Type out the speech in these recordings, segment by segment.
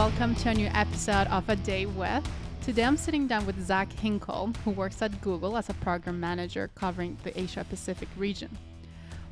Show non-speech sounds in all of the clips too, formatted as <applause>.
Welcome to a new episode of A Day With. Today I'm sitting down with Zach Hinkle, who works at Google as a program manager covering the Asia Pacific region.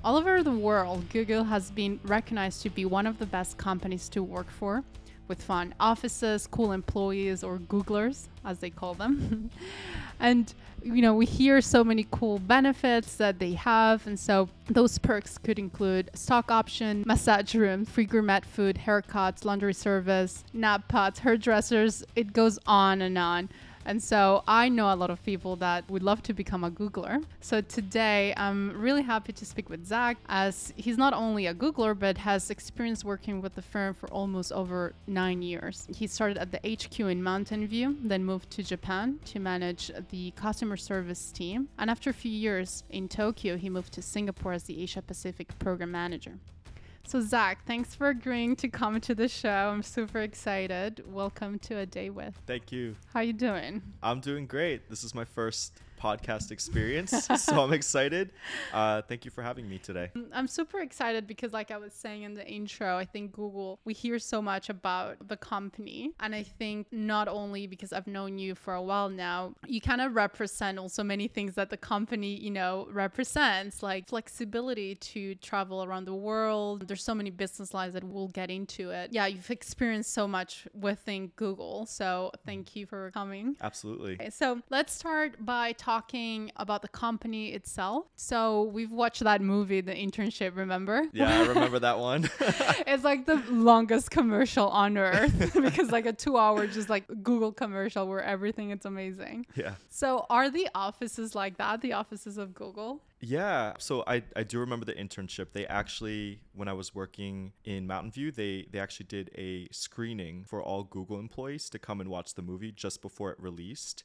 All over the world, Google has been recognized to be one of the best companies to work for, with fun offices, cool employees, or Googlers, as they call them. <laughs> and, you know, we hear so many cool benefits that they have. And so those perks could include stock option, massage room, free gourmet food, haircuts, laundry service, nap pods, hairdressers. It goes on and on. And so I know a lot of people that would love to become a Googler. So today I'm really happy to speak with Zach as he's not only a Googler, but has experience working with the firm for almost over nine years. He started at the HQ in Mountain View, then moved to Japan to manage the customer service team. And after a few years in Tokyo, he moved to Singapore as the Asia Pacific program manager. So Zach, thanks for agreeing to come to the show. I'm super excited. Welcome to a day with. Thank you. How you doing? I'm doing great. This is my first podcast experience. <laughs> so I'm excited. Uh, thank you for having me today. Mm, I'm super excited because, like I was saying in the intro, I think Google, we hear so much about the company. And I think not only because I've known you for a while now, you kind of represent also many things that the company, you know, represents, like flexibility to travel around the world. There's so many business lines that we'll get into it. Yeah, you've experienced so much within Google. So thank you for coming. Absolutely. Okay, so let's start by talking talking about the company itself. So we've watched that movie, The Internship, remember? Yeah, I <laughs> remember that one. <laughs> it's like the longest commercial on earth <laughs> because like a two hour just like Google commercial where everything is amazing. Yeah. So are the offices like that, the offices of Google? Yeah. So I, I do remember the internship. They actually, when I was working in Mountain View, they, they actually did a screening for all Google employees to come and watch the movie just before it released.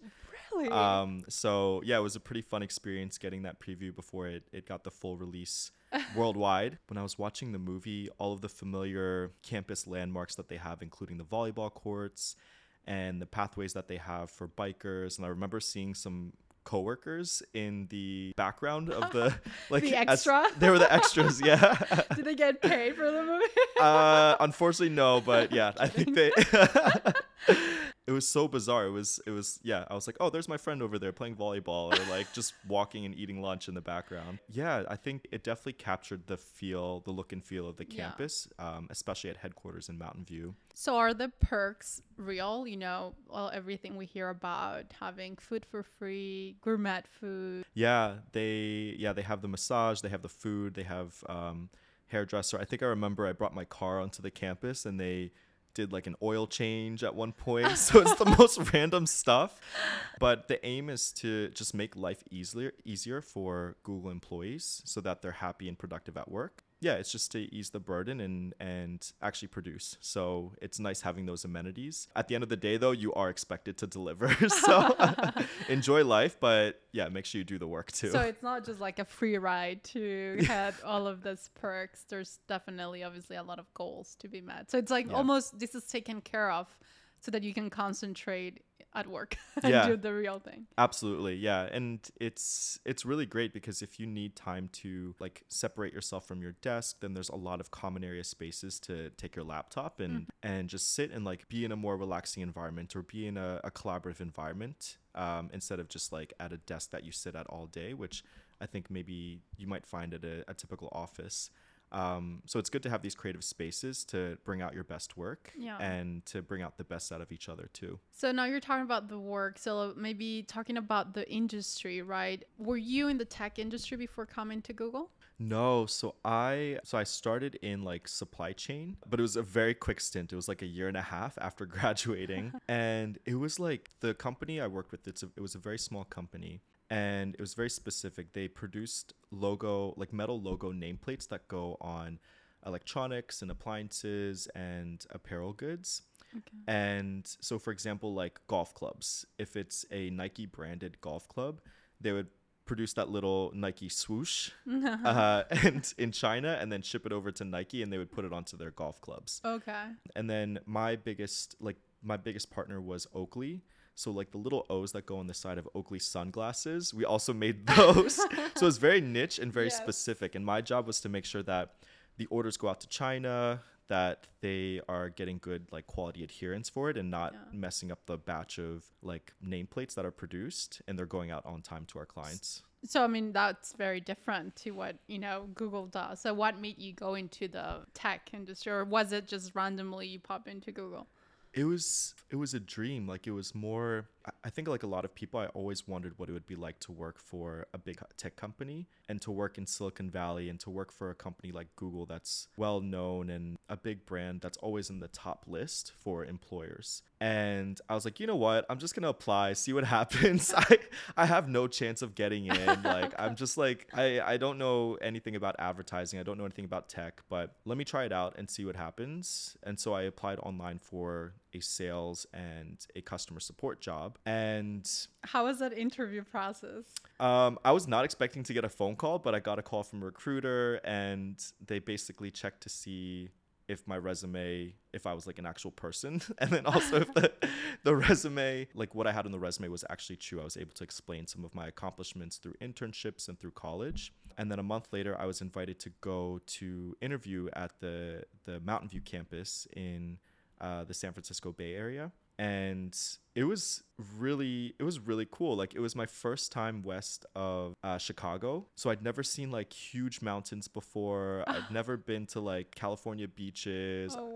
Really? Um, so yeah, it was a pretty fun experience getting that preview before it, it got the full release <laughs> worldwide. When I was watching the movie, all of the familiar campus landmarks that they have, including the volleyball courts and the pathways that they have for bikers. And I remember seeing some coworkers in the background of the <laughs> like the extra. As, they were the extras, yeah. <laughs> Did they get paid for the movie? uh, unfortunately, no. But yeah, I think they. <laughs> it was so bizarre. It was it was yeah. I was like, oh, there's my friend over there playing volleyball or like just <laughs> walking and eating lunch in the background. Yeah, I think it definitely captured the feel, the look and feel of the campus, yeah. um, especially at headquarters in Mountain View. So are the perks real? You know, well, everything we hear about having food for free, gourmet food. Yeah, they yeah they have the massage, they have the food, they have um, hairdresser. I think I remember I brought my car onto the campus and they did like an oil change at one point. <laughs> So it's the most random stuff. But the aim is to just make life easier easier for Google employees so that they're happy and productive at work yeah, it's just to ease the burden and and actually produce. So it's nice having those amenities. At the end of the day, though, you are expected to deliver. <laughs> so <laughs> enjoy life, but yeah, make sure you do the work too. So it's not just like a free ride to <laughs> get all of those perks. There's definitely, obviously, a lot of goals to be met. So it's like yeah. almost this is taken care of so that you can concentrate at work <laughs> and yeah. do the real thing. Absolutely. Yeah. And it's it's really great because if you need time to like separate yourself from your desk, then there's a lot of common area spaces to take your laptop and mm. and just sit and like be in a more relaxing environment or be in a, a collaborative environment um, instead of just like at a desk that you sit at all day, which I think maybe you might find at a, a typical office. Um, so it's good to have these creative spaces to bring out your best work yeah. and to bring out the best out of each other too. So now you're talking about the work. So maybe talking about the industry, right? Were you in the tech industry before coming to Google? No, so I so I started in like supply chain, but it was a very quick stint. It was like a year and a half after <laughs> graduating, and it was like the company I worked with. It's a, it was a very small company, and it was very specific. They produced logo, like metal logo nameplates that go on electronics and appliances and apparel goods. Okay. And so, for example, like golf clubs, if it's a Nike branded golf club, they would produce that little Nike swoosh <laughs> uh, <laughs> and in China and then ship it over to Nike and they would put it onto their golf clubs. Okay. And then my biggest like my biggest partner was Oakley so like the little O's that go on the side of Oakley sunglasses, we also made <laughs> those. so it's very niche and very yes. specific. And my job was to make sure that the orders go out to China, that they are getting good like quality adherence for it and not Yeah. messing up the batch of like nameplates that are produced and they're going out on time to our clients. So I mean that's very different to what you know Google does. So what made you go into the tech industry, or was it just randomly you pop into Google? It was it was a dream. Like it was more I- think like a lot of people i always wondered what it would be like to work for a big tech company and to work in silicon valley and to work for a company like google that's well known and a big brand that's always in the top list for employers. And i was like you know what? I'm just gonna apply see what <laughs> happens. I i have no chance of getting in. Like <laughs> i'm just like i i don't know anything about advertising. I don't know anything about tech but let me try it out and see what happens. And so i applied online for a sales and a customer support job and How was that interview process? um, I was not expecting to get a phone call, but I got a call from a recruiter, and they basically checked to see if my resume, if I was like an actual person, <laughs> and then also if the, the resume, like what I had on the resume, was actually true. I was able to explain some of my accomplishments through internships and through college. And then a month later, I was invited to go to interview at the the Mountain View campus in uh, the San Francisco Bay Area. And it was really it was really cool like it was my first time west of uh, chicago so i'd never seen like huge mountains before i'd <sighs> never been to like california beaches Oh.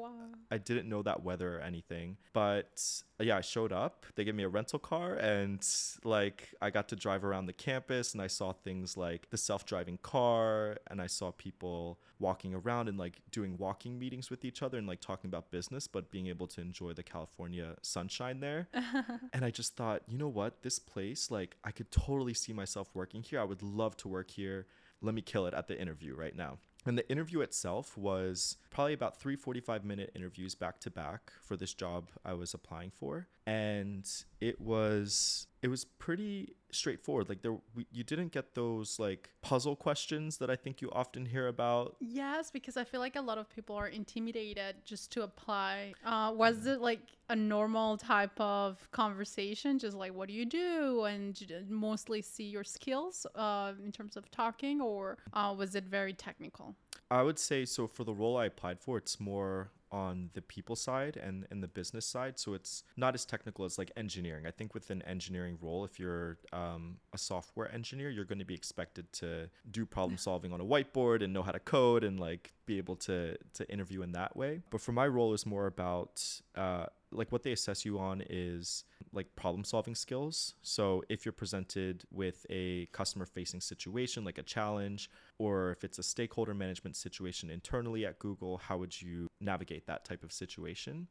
I didn't know that weather or anything. But uh, yeah, I showed up. They gave me a rental car and like I got to drive around the campus and I saw things like the self-driving car and I saw people walking around and like doing walking meetings with each other and like talking about business but being able to enjoy the California sunshine there. <laughs> and I just thought, you know what? This place like I could totally see myself working here. I would love to work here. Let me kill it at the interview right now. And the interview itself was probably about three 45 minute interviews back to back for this job I was applying for. And it was it was pretty straightforward. Like there we, you didn't get those like puzzle questions that I think you often hear about. Yes, because I feel like a lot of people are intimidated just to apply. Uh, was it like a normal type of conversation, just like what do you do, and j- mostly see your skills uh, in terms of talking, or uh, was it very technical? I would say so for the role I applied for, it's more on the people side and, and the business side. So it's not as technical as like engineering. I think with an engineering role, if you're um, a software engineer, you're going to be expected to do problem solving on a whiteboard and know how to code and like be able to to interview in that way. But for my role is more about uh, like what they assess you on is like problem solving skills. So if you're presented with a customer facing situation like a challenge or if it's a stakeholder management situation internally at Google, how would you navigate that type of situation?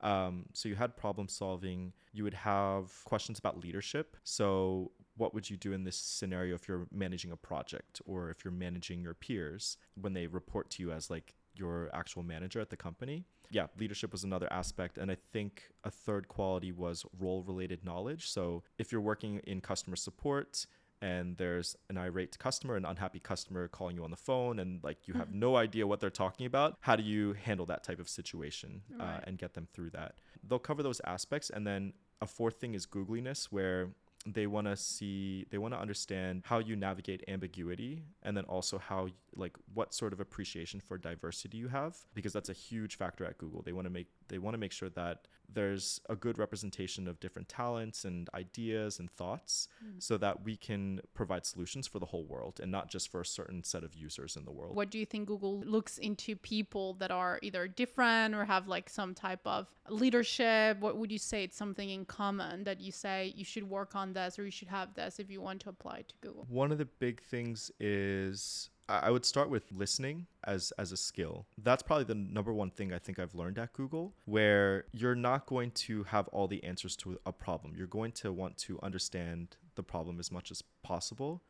Um, so you had problem solving. You would have questions about leadership. So what would you do in this scenario if you're managing a project or if you're managing your peers when they report to you as like your actual manager at the company? Yeah, leadership was another aspect. And I think a third quality was role related knowledge. So if you're working in customer support, and there's an irate customer, an unhappy customer calling you on the phone, and like you have no idea what they're talking about. How do you handle that type of situation uh, Right. and get them through that? They'll cover those aspects, and then a fourth thing is googliness, where they want to see they want to understand how you navigate ambiguity and then also how like what sort of appreciation for diversity you have because that's a huge factor at google. They want to make they want to make sure that there's a good representation of different talents and ideas and thoughts hmm. so that we can provide solutions for the whole world and not just for a certain set of users in the world What do you think Google looks into people that are either different or have like some type of leadership? What would you say it's something in common that you say you should work on this or you should have this if you want to apply to Google? One of the big things is I would start with listening as as a skill. That's probably the number one thing I think I've learned at Google where you're not going to have all the answers to a problem. You're going to want to understand the problem as much as possible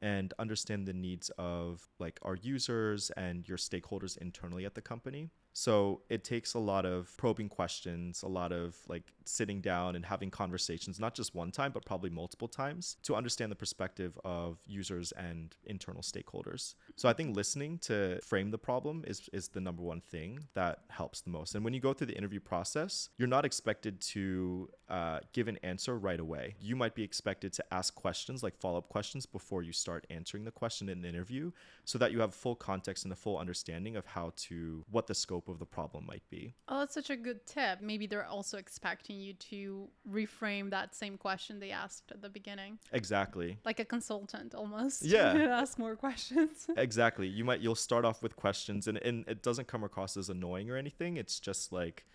and understand the needs of like our users and your stakeholders internally at the company. So it takes a lot of probing questions, a lot of like sitting down and having conversations, not just one time, but probably multiple times to understand the perspective of users and internal stakeholders. So I think listening to frame the problem is, is the number one thing that helps the most. And when you go through the interview process, you're not expected to uh, give an answer right away. You might be expected to ask questions, like follow up questions, before you start answering the question in the interview so that you have full context and a full understanding of how to, what the scope scope of the problem might be. Oh, that's such a good tip. Maybe they're also expecting you to reframe that same question they asked at the beginning, Exactly. like a consultant almost. <laughs> Yeah. ask more questions. <laughs> exactly you might you'll start off with questions and, and it doesn't come across as annoying or anything it's just like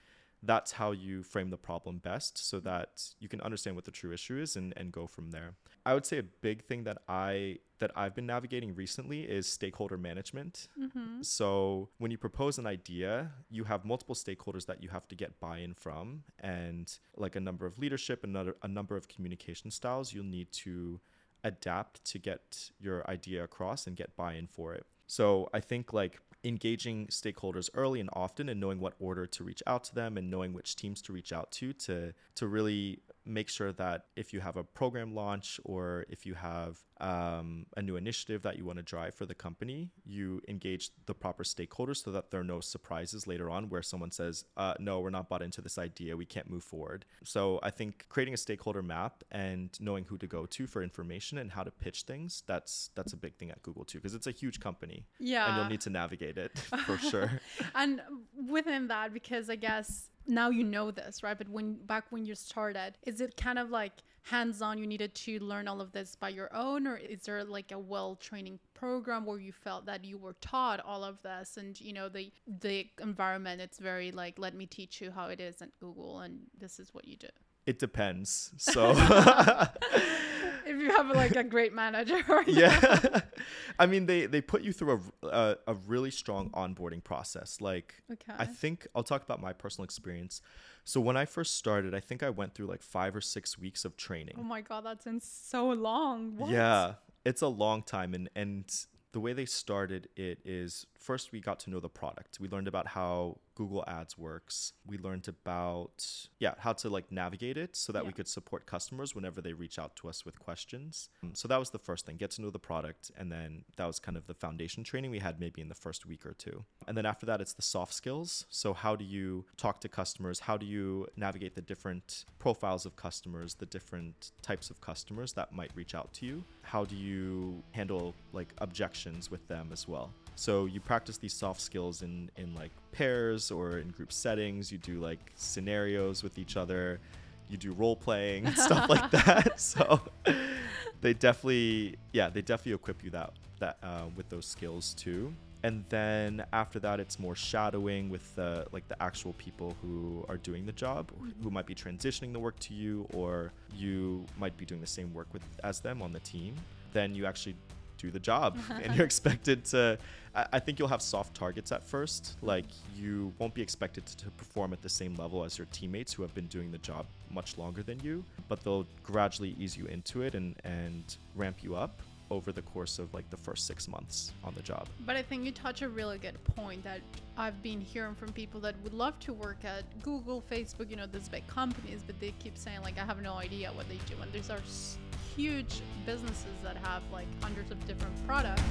that's how you frame the problem best so that you can understand what the true issue is and, and go from there. I would say a big thing that i that i've been navigating recently is stakeholder management. Mm-hmm. So when you propose an idea you have multiple stakeholders that you have to get buy-in from and like a number of leadership and another, a number of communication styles you'll need to adapt to get your idea across and get buy-in for it. So I think like engaging stakeholders early and often and knowing what order to reach out to them and knowing which teams to reach out to to to really make sure that if you have a program launch or if you have um, a new initiative that you want to drive for the company, you engage the proper stakeholders so that there are no surprises later on where someone says, uh, no, we're not bought into this idea, we can't move forward. So I think creating a stakeholder map and knowing who to go to for information and how to pitch things, that's that's a big thing at Google too, because it's a huge company. Yeah. And you'll need to navigate it <laughs> for sure. and within that because i guess now you know this right? But when back when you started is it kind of like hands-on you needed to learn all of this by your own? Or is there like a well training program where you felt that you were taught all of this? And you know the the environment it's very like let me teach you how it is at google and this is what you do It depends. So <laughs> <laughs> if you have like a great manager yeah <laughs> i mean they they put you through a, a, a really strong onboarding process like Okay. i think i'll talk about my personal experience so when i first started i think i went through like five or six weeks of training oh my god that's in so long what? yeah it's a long time and and the way they started it is first we got to know the product. We learned about how google ads works. We learned about yeah how to like navigate it so that we could support customers whenever they reach out to us with questions. Um, so that was the first thing get to know the product and then that was kind of the foundation training we had maybe in the first week or two. And then after that it's the soft skills. So how do you talk to customers? How do you navigate the different profiles of customers the different types of customers that might reach out to you? How do you handle like objections with them as well so you practice these soft skills in in like pairs or in group settings. You do like scenarios with each other. You do role playing and stuff <laughs> like that. <laughs> So they definitely yeah they definitely equip you that that uh, with those skills too. And then after that it's more shadowing with the like the actual people who are doing the job who might be transitioning the work to you or you might be doing the same work with as them on the team. Then you actually do the job <laughs> and you're expected to I, I think you'll have soft targets at first like you won't be expected to, to perform at the same level as your teammates who have been doing the job much longer than you but they'll gradually ease you into it and and ramp you up over the course of like the first six months on the job But I think you touch a really good point that I've been hearing from people that would love to work at Google, Facebook, you know, these big companies, but they keep saying like I have no idea what they do. And these are huge businesses that have like hundreds of different products.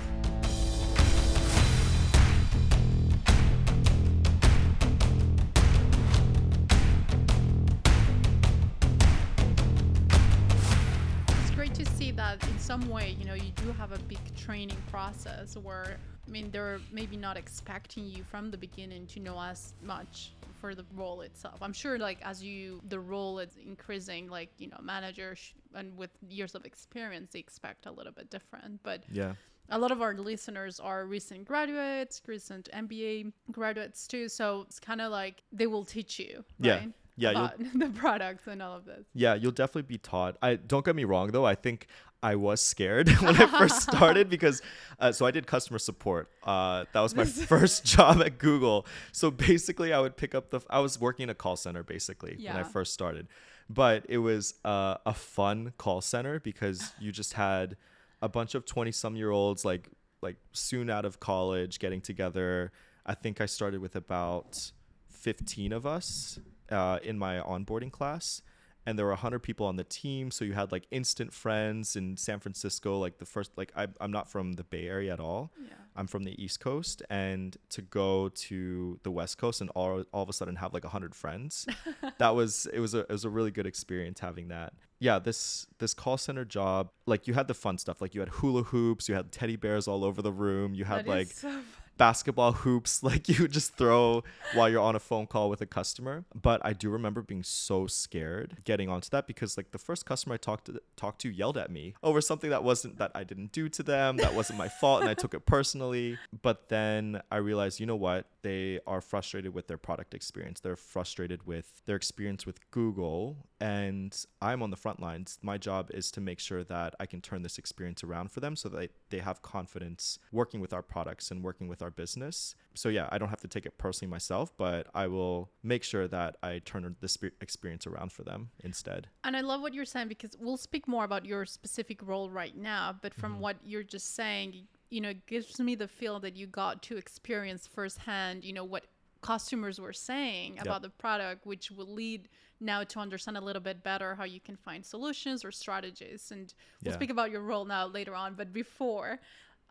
It's great to see that in some way, you know, you do have a big training process where, I mean, they're maybe not expecting you from the beginning to know as much for the role itself. I'm sure, like, as you, the role is increasing, like, you know, manager sh- and with years of experience, they expect a little bit different. But yeah a lot of our listeners are recent graduates, recent MBA graduates too. So it's kind of like they will teach you, Yeah. right? Yeah, <laughs> the products and all of this. Yeah, you'll definitely be taught. I don't get me wrong though. I think I was scared <laughs> when I first started <laughs> because uh, so I did customer support. Uh, that was my <laughs> first job at Google. So basically, I would pick up the. I was working in a call center basically when I first started, but it was uh, a fun call center because you just had a bunch of twenty some year olds like like soon out of college getting together. I think I started with about 15 of us uh, in my onboarding class and there were 100 people on the team so you had like instant friends in san francisco like the first like I, i'm not from the bay area at all Yeah. i'm from the east coast and to go to the west coast and all, all of a sudden have like 100 friends <laughs> that was it was a it was a really good experience having that yeah this this call center job like you had the fun stuff like you had hula hoops you had teddy bears all over the room you had like so. Basketball hoops <laughs> like you just throw while you're on a phone call with a customer. But I do remember being so scared getting onto that because like the first customer I talked to talked to yelled at me over something that wasn't that I didn't do to them, that wasn't my fault, and I took it personally. But then I realized, you know what? They are frustrated with their product experience. They're frustrated with their experience with Google, and I'm on the front lines. My job is to make sure that I can turn this experience around for them so that they have confidence working with our products and working with our business. So yeah, I don't have to take it personally myself, but I will make sure that I turn this experience around for them instead. And I love what you're saying because we'll speak more about your specific role right now, but from mm-hmm. what you're just saying, you know, it gives me the feel that you got to experience firsthand, you know, what customers were saying yep. about the product, which will lead now to understand a little bit better how you can find solutions or strategies. And we'll yeah. speak about your role now later on. But before,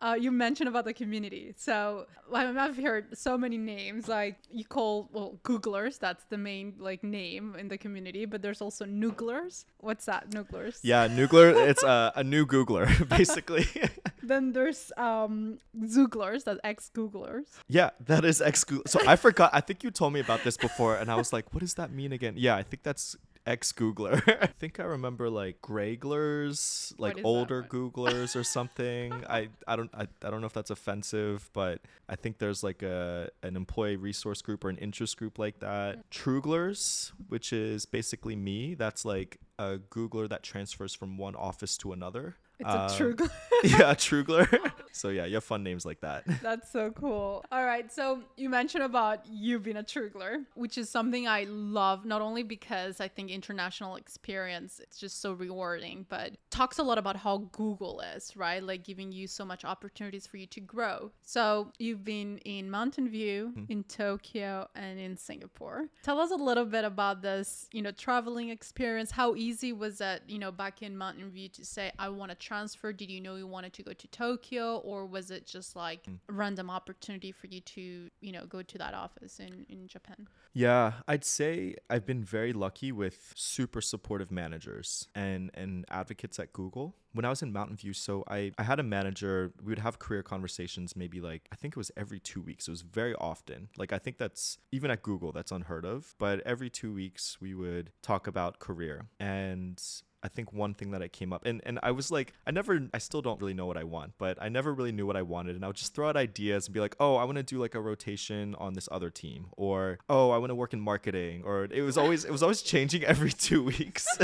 uh, you mentioned about the community. So I've heard so many names. Like you call well Googlers. That's the main like name in the community. But there's also Nooglers. What's that? Nooglers. Yeah, Noogler. <laughs> it's a, a new Googler <laughs> basically. <laughs> then there's um Xooglers. That's ex Googlers. Yeah, that is ex Googlers. So I forgot. I think you told me about this before, and I was like, what does that mean again? Yeah, I think that's ex Googler. <laughs> I think I remember like Grayglers, like older <laughs> Googlers or something. I, I don't I, I don't know if that's offensive, but I think there's like a an employee resource group or an interest group like that. Truglers, which is basically me. That's like a Googler that transfers from one office to another. It's a um, <laughs> <laughs> Trugler. yeah, Trugler. <laughs> so yeah, you have fun names like that. That's so cool. All right, so you mentioned about you being a Trugler, which is something I love not only because I think international experience it's just so rewarding, but talks a lot about how Google is, right? Like giving you so much opportunities for you to grow. So you've been in Mountain View, mm-hmm. in Tokyo, and in Singapore. Tell us a little bit about this, you know, traveling experience. How easy was it, you know, back in Mountain View to say I want to transfer? Did you know you wanted to go to Tokyo or was it just like mm. a random opportunity for you to, you know, go to that office in, in Japan? Yeah, I'd say I've been very lucky with super supportive managers and, and advocates at Google when I was in Mountain View, so I, I had a manager, we would have career conversations maybe like, I think it was every two weeks. It was very often. Like, I think that's even at Google, that's unheard of. But every two weeks, we would talk about career. And I think one thing that I came up and and I was like I never I still don't really know what I want, but I never really knew what I wanted and I would just throw out ideas and be like, "Oh, I want to do like a rotation on this other team," or "Oh, I want to work in marketing," or it was always it was always changing <laughs> every 2 weeks. <laughs>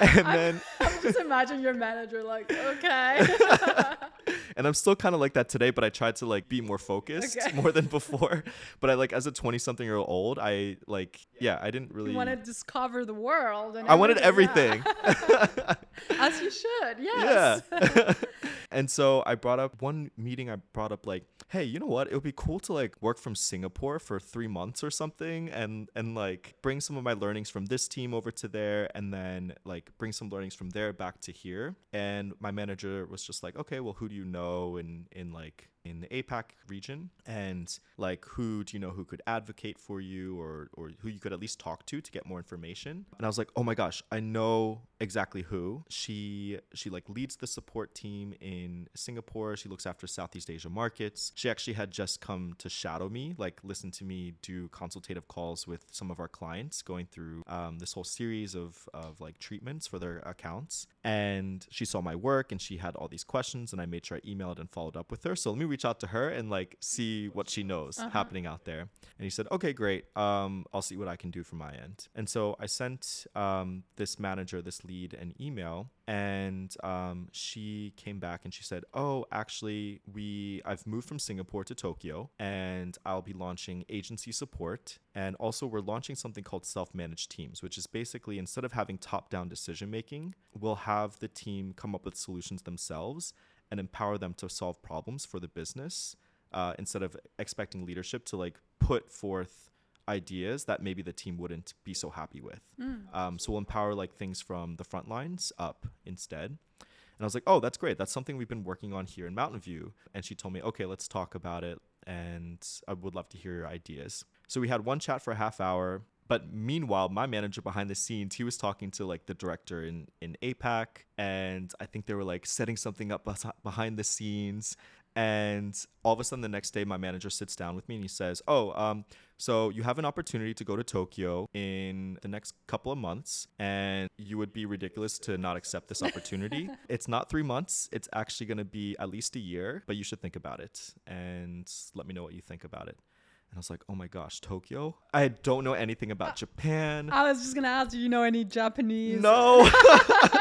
and then I, I just imagine your manager like, "Okay." <laughs> and I'm still kind of like that today, but I tried to like be more focused okay. more than <laughs> before. But I like as a 20 something year old, I like yeah, I didn't really want to discover the world. And I wanted everything. Yeah. <laughs> as you should, <laughs> yes. Yeah. And so I brought up one meeting. I brought up like, hey, you know what? It would be cool to like work from Singapore for three months or something, and and like bring some of my learnings from this team over to there, and then like bring some learnings from there back to here. And my manager was just like, okay, well, who do you know? in in like in the APAC region and like who do you know who could advocate for you or or who you could at least talk to to get more information? And I was like oh my gosh I know exactly who. She she like leads the support team in Singapore. She looks after Southeast Asia markets. She actually had just come to shadow me like listen to me do consultative calls with some of our clients going through um, this whole series of of like treatments for their accounts. And she saw my work and she had all these questions and I made sure I emailed and followed up with her. So let me reach out to her and like see what she knows uh-huh. happening out there. And he said, okay, great. Um, I'll see what I can do from my end. And so I sent um, this manager, this lead, an email, and um, she came back and she said, oh, actually, we I've moved from Singapore to Tokyo, and I'll be launching agency support. And also, we're launching something called self-managed teams, which is basically instead of having top-down decision making, we'll have the team come up with solutions themselves and empower them to solve problems for the business uh, instead of expecting leadership to like put forth ideas that maybe the team wouldn't be so happy with. Mm. Um, so we'll empower like things from the front lines up instead. And I was like, oh, that's great. That's something we've been working on here in Mountain View. And she told me, okay, let's talk about it. And I would love to hear your ideas. So we had one chat for a half hour. But meanwhile, my manager behind the scenes, he was talking to like the director in in APAC, and I think they were like setting something up behind the scenes. And all of a sudden, the next day, my manager sits down with me and he says, "Oh, um, so you have an opportunity to go to Tokyo in the next couple of months, and you would be ridiculous to not accept this opportunity. <laughs> it's not three months; it's actually going to be at least a year. But you should think about it and let me know what you think about it." And I was like, "Oh my gosh, Tokyo! I don't know anything about uh, Japan." I was just gonna ask, do you know any Japanese? No.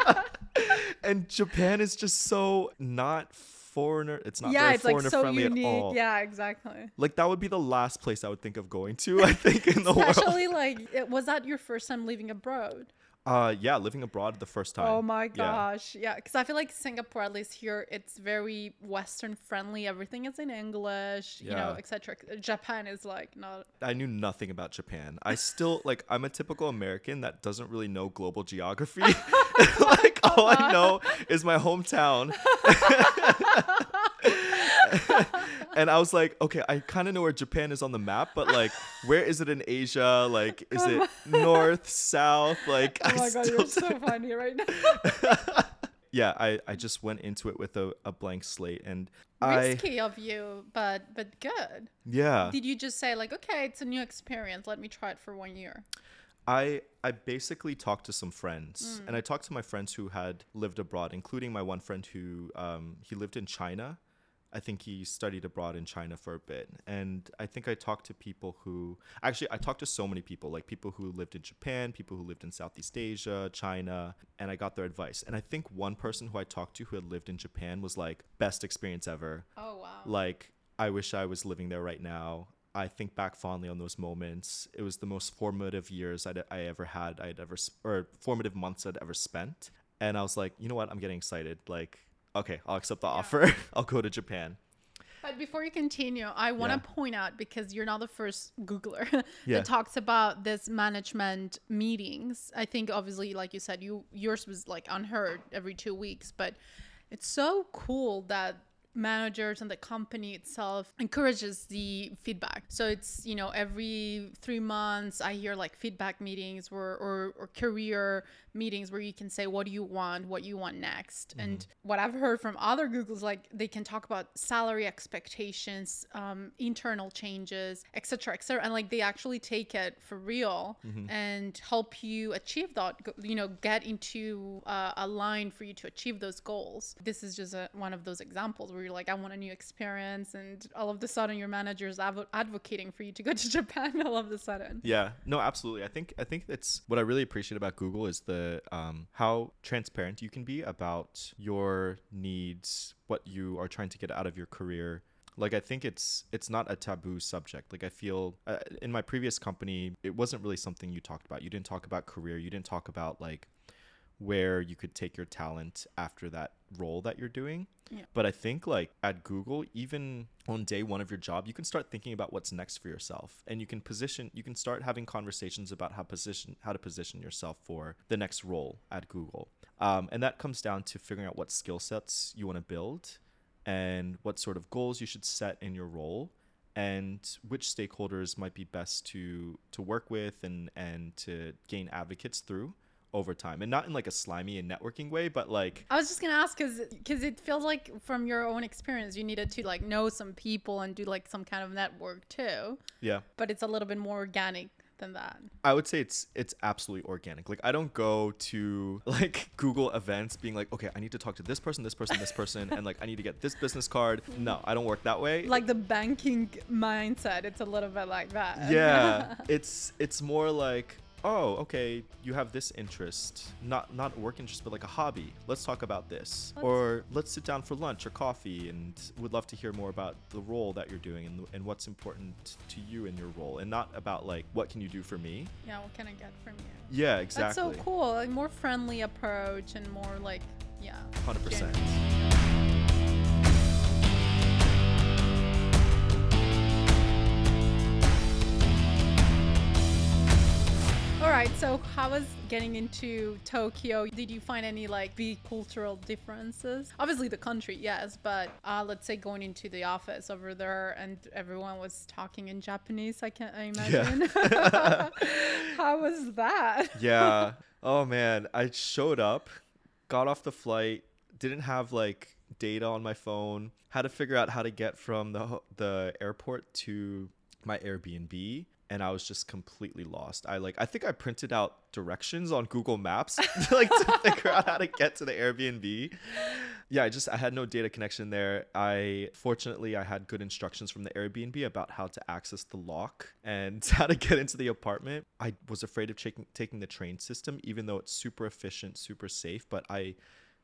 <laughs> <laughs> and Japan is just so not foreigner. It's not yeah, very it's like so friendly unique. at all. Yeah, exactly. Like that would be the last place I would think of going to. I think in the world. Especially like, was that your first time living abroad? Uh, yeah, living abroad the first time. Oh my gosh. Yeah, because I feel like Singapore, at least here, it's very Western friendly. Everything is in English, you know, etc. Japan is like not. I knew nothing about Japan. I still like I'm a typical American that doesn't really know global geography. <laughs> <laughs> like all I know is my hometown. <laughs> <laughs> and I was like, okay, I kind of know where Japan is on the map, but like, where is it in Asia? Like, <laughs> is it north, south? Like, Oh I my god, still you're so funny right now. <laughs> yeah, I, I just went into it with a, a blank slate, and I Risky of you, but but good. yeah. Did you just say like, okay, it's a new experience. Let me try it for one year? I I basically talked to some friends, Mm. and I talked to my friends who had lived abroad, including my one friend who um, he lived in China. I think he studied abroad in China for a bit, and I think I talked to people who actually I talked to so many people, like people who lived in Japan, people who lived in Southeast Asia, China, and I got their advice. And I think one person who I talked to who had lived in Japan was like best experience ever. Oh wow. like i wish i was living there right now. I think back fondly on those moments. It was the most formative years I'd, i ever had i'd ever or formative months i'd ever spent. And i was like you know what? I'm getting excited. Like okay i'll accept the offer <laughs> i'll go to japan But before you continue, I want to Yeah. point out because you're not the first Googler <laughs> Yeah. that talks about this management meetings. I think obviously, like you said, you yours was like unheard every two weeks, but it's so cool that managers and the company itself encourages the feedback so it's you know every three months i hear like feedback meetings or, or, or career meetings where you can say what do you want what you want next. And what i've heard from other googles like they can talk about salary expectations um, internal changes etc etc and like they actually take it for real and help you achieve that you know get into uh, a line for you to achieve those goals. This is just a, one of those examples where you're like i want a new experience and all of a sudden your manager is advo- advocating for you to go to <laughs> japan all of a sudden. Yeah, no, absolutely. I think I think that's what I really appreciate about Google is the um, how transparent you can be about your needs, what you are trying to get out of your career. Like I think it's it's not a taboo subject. Like I feel uh, in my previous company, it wasn't really something you talked about. You didn't talk about career. You didn't talk about like where you could take your talent after that role that you're doing. Yeah. But I think like at Google, even on day one of your job, you can start thinking about what's next for yourself, and you can position. You can start having conversations about how position how to position yourself for the next role at Google. Um, and that comes down to figuring out what skill sets you want to build, and what sort of goals you should set in your role, and which stakeholders might be best to to work with and and to gain advocates through over time and not in like a slimy and networking way but like I was just gonna ask because because it feels like from your own experience you needed to like know some people and do like some kind of network too, yeah but it's a little bit more organic than that. I would say it's it's absolutely organic. Like I don't go to <laughs> like Google events being like, okay, I need to talk to this person, this person, this person, and like I need to get this business card. No, I don't work that way. Like the banking mindset, it's a little bit like that. yeah, <laughs> it's it's more like, oh, okay, you have this interest, not not work interest, but like a hobby. Let's talk about this, Let's- or let's sit down for lunch or coffee, and would love to hear more about the role that you're doing and and what's important to you in your role, and not about like what can you do for me. yeah, what can I get from you? Yeah, exactly. That's so cool. A more friendly approach and more like, yeah. Hundred percent. Right, so how was getting into Tokyo? Did you find any like big cultural differences? Obviously, the country, yes, but uh, let's say going into the office over there and everyone was talking in Japanese. I can I imagine. Yeah. <laughs> how was that? yeah. <laughs> Oh man, I showed up, got off the flight, didn't have like data on my phone, had to figure out how to get from the the airport to my Airbnb and I was just completely lost. I like I think I printed out directions on Google Maps <laughs> like to <laughs> figure out how to get to the Airbnb. Yeah, I just I had no data connection there. I fortunately I had good instructions from the Airbnb about how to access the lock and <laughs> how to get into the apartment. I was afraid of taking taking the train system even though it's super efficient, super safe, but I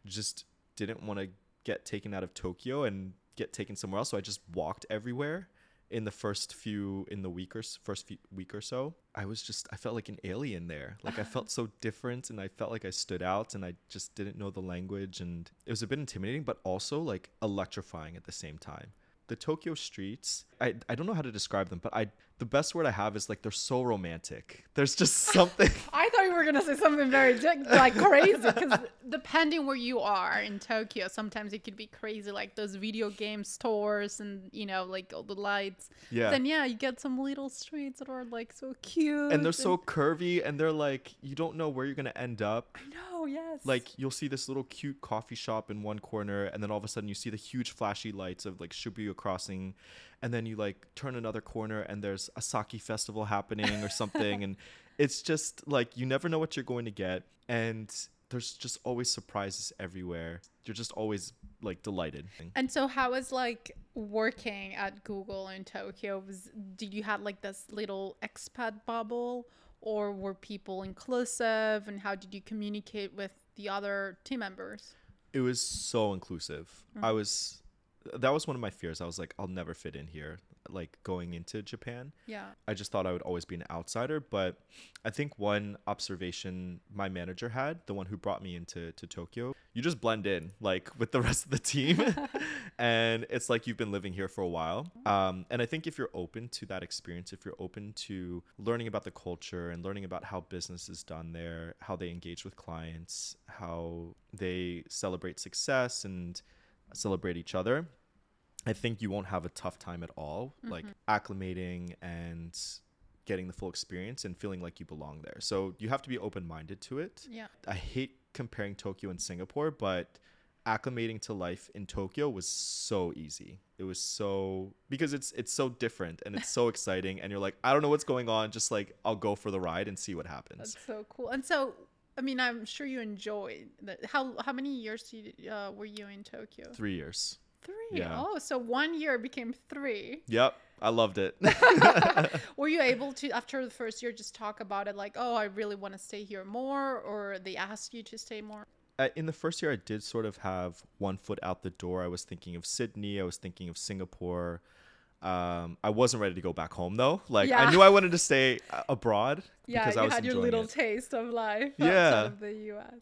just didn't want to get taken out of Tokyo and get taken somewhere else, so I just walked everywhere in the first few in the week or first few week or so i was just i felt like an alien there. Like i felt so <laughs> different and i felt like i stood out and i just didn't know the language and it was a bit intimidating but also like electrifying at the same time the tokyo streets i i don't know how to describe them but i the best word i have is like they're so romantic. There's just <laughs> something I thought you were gonna say something very like crazy because <laughs> depending where you are in Tokyo, sometimes it could be crazy, like those video game stores and you know, like all the lights. yeah. Then yeah, you get some little streets that are like so cute, and they're so curvy and they're like you don't know where you're gonna end up. I know, yes. like you'll see this little cute coffee shop in one corner and then all of a sudden you see the huge flashy lights of like Shibuya crossing and then you like turn another corner and there's a sake festival happening or something and <laughs> it's just like you never know what you're going to get and there's just always surprises everywhere you're just always like delighted And so, how was like working at Google in Tokyo? Was did you have like this little expat bubble, or were people inclusive? And how did you communicate with the other team members? it was so inclusive i mm-hmm. was that was one of my fears i was like i'll never fit in here like going into japan Yeah. I just thought I would always be an outsider. But I think one observation my manager had, the one who brought me into to Tokyo, you just blend in like <laughs> with the rest of the team, <laughs> and it's like you've been living here for a while. Um, and I think if you're open to that experience, if you're open to learning about the culture and learning about how business is done there, how they engage with clients, how they celebrate success and celebrate each other, I think you won't have a tough time at all, like acclimating and getting the full experience and feeling like you belong there. So you have to be open minded to it. Yeah. I hate comparing Tokyo and Singapore, but acclimating to life in Tokyo was so easy. It was so because it's it's so different and it's so <laughs> exciting and you're like, I don't know what's going on, just like I'll go for the ride and see what happens. That's so cool. And so, I mean, I'm sure you enjoyed that. How how many years did you, uh, were you in Tokyo? 3 years. Three. Yeah. Oh, so one year became three. Yep, I loved it. <laughs> <laughs> Were you able to, after the first year, just talk about it like, oh, I really want to stay here more, or they asked you to stay more? uh, in the first year, I did sort of have one foot out the door. I was thinking of Sydney. I was thinking of Singapore. Um, I wasn't ready to go back home though. Like Yeah. I knew I wanted to stay abroad <laughs> Yeah, because you I was had your little it. taste of life Yeah. outside of the U.S.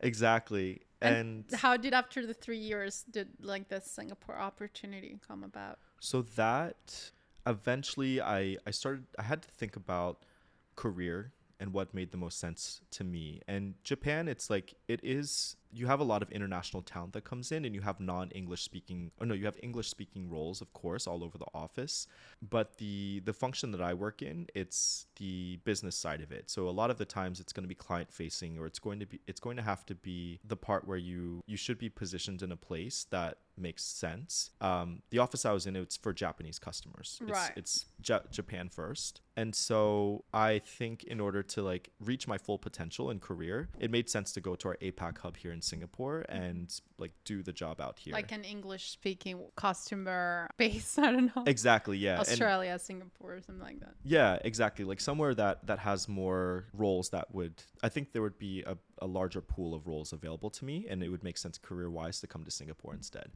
exactly. And, And how did after the three years did like this Singapore opportunity come about? so that eventually I I started I had to think about career and what made the most sense to me. And Japan, it's like it is you have a lot of international talent that comes in and you have non-English speaking or no, you have English speaking roles of course all over the office, but the the function that I work in, it's the business side of it. So a lot of the times it's going to be client facing or it's going to be it's going to have to be the part where you you should be positioned in a place that makes sense. Um, the office I was in, it's for Japanese customers. It's, Right. It's Ja- Japan first, and so I think in order to like reach my full potential in career, it made sense to go to our APAC hub here in Singapore and like do the job out here. Like an English speaking customer base, <laughs> I don't know. exactly, yeah. And- Australia, Singapore, something like that. yeah, exactly. Like somewhere that that has more roles that would I think there would be a, a larger pool of roles available to me and it would make sense career wise to come to Singapore instead.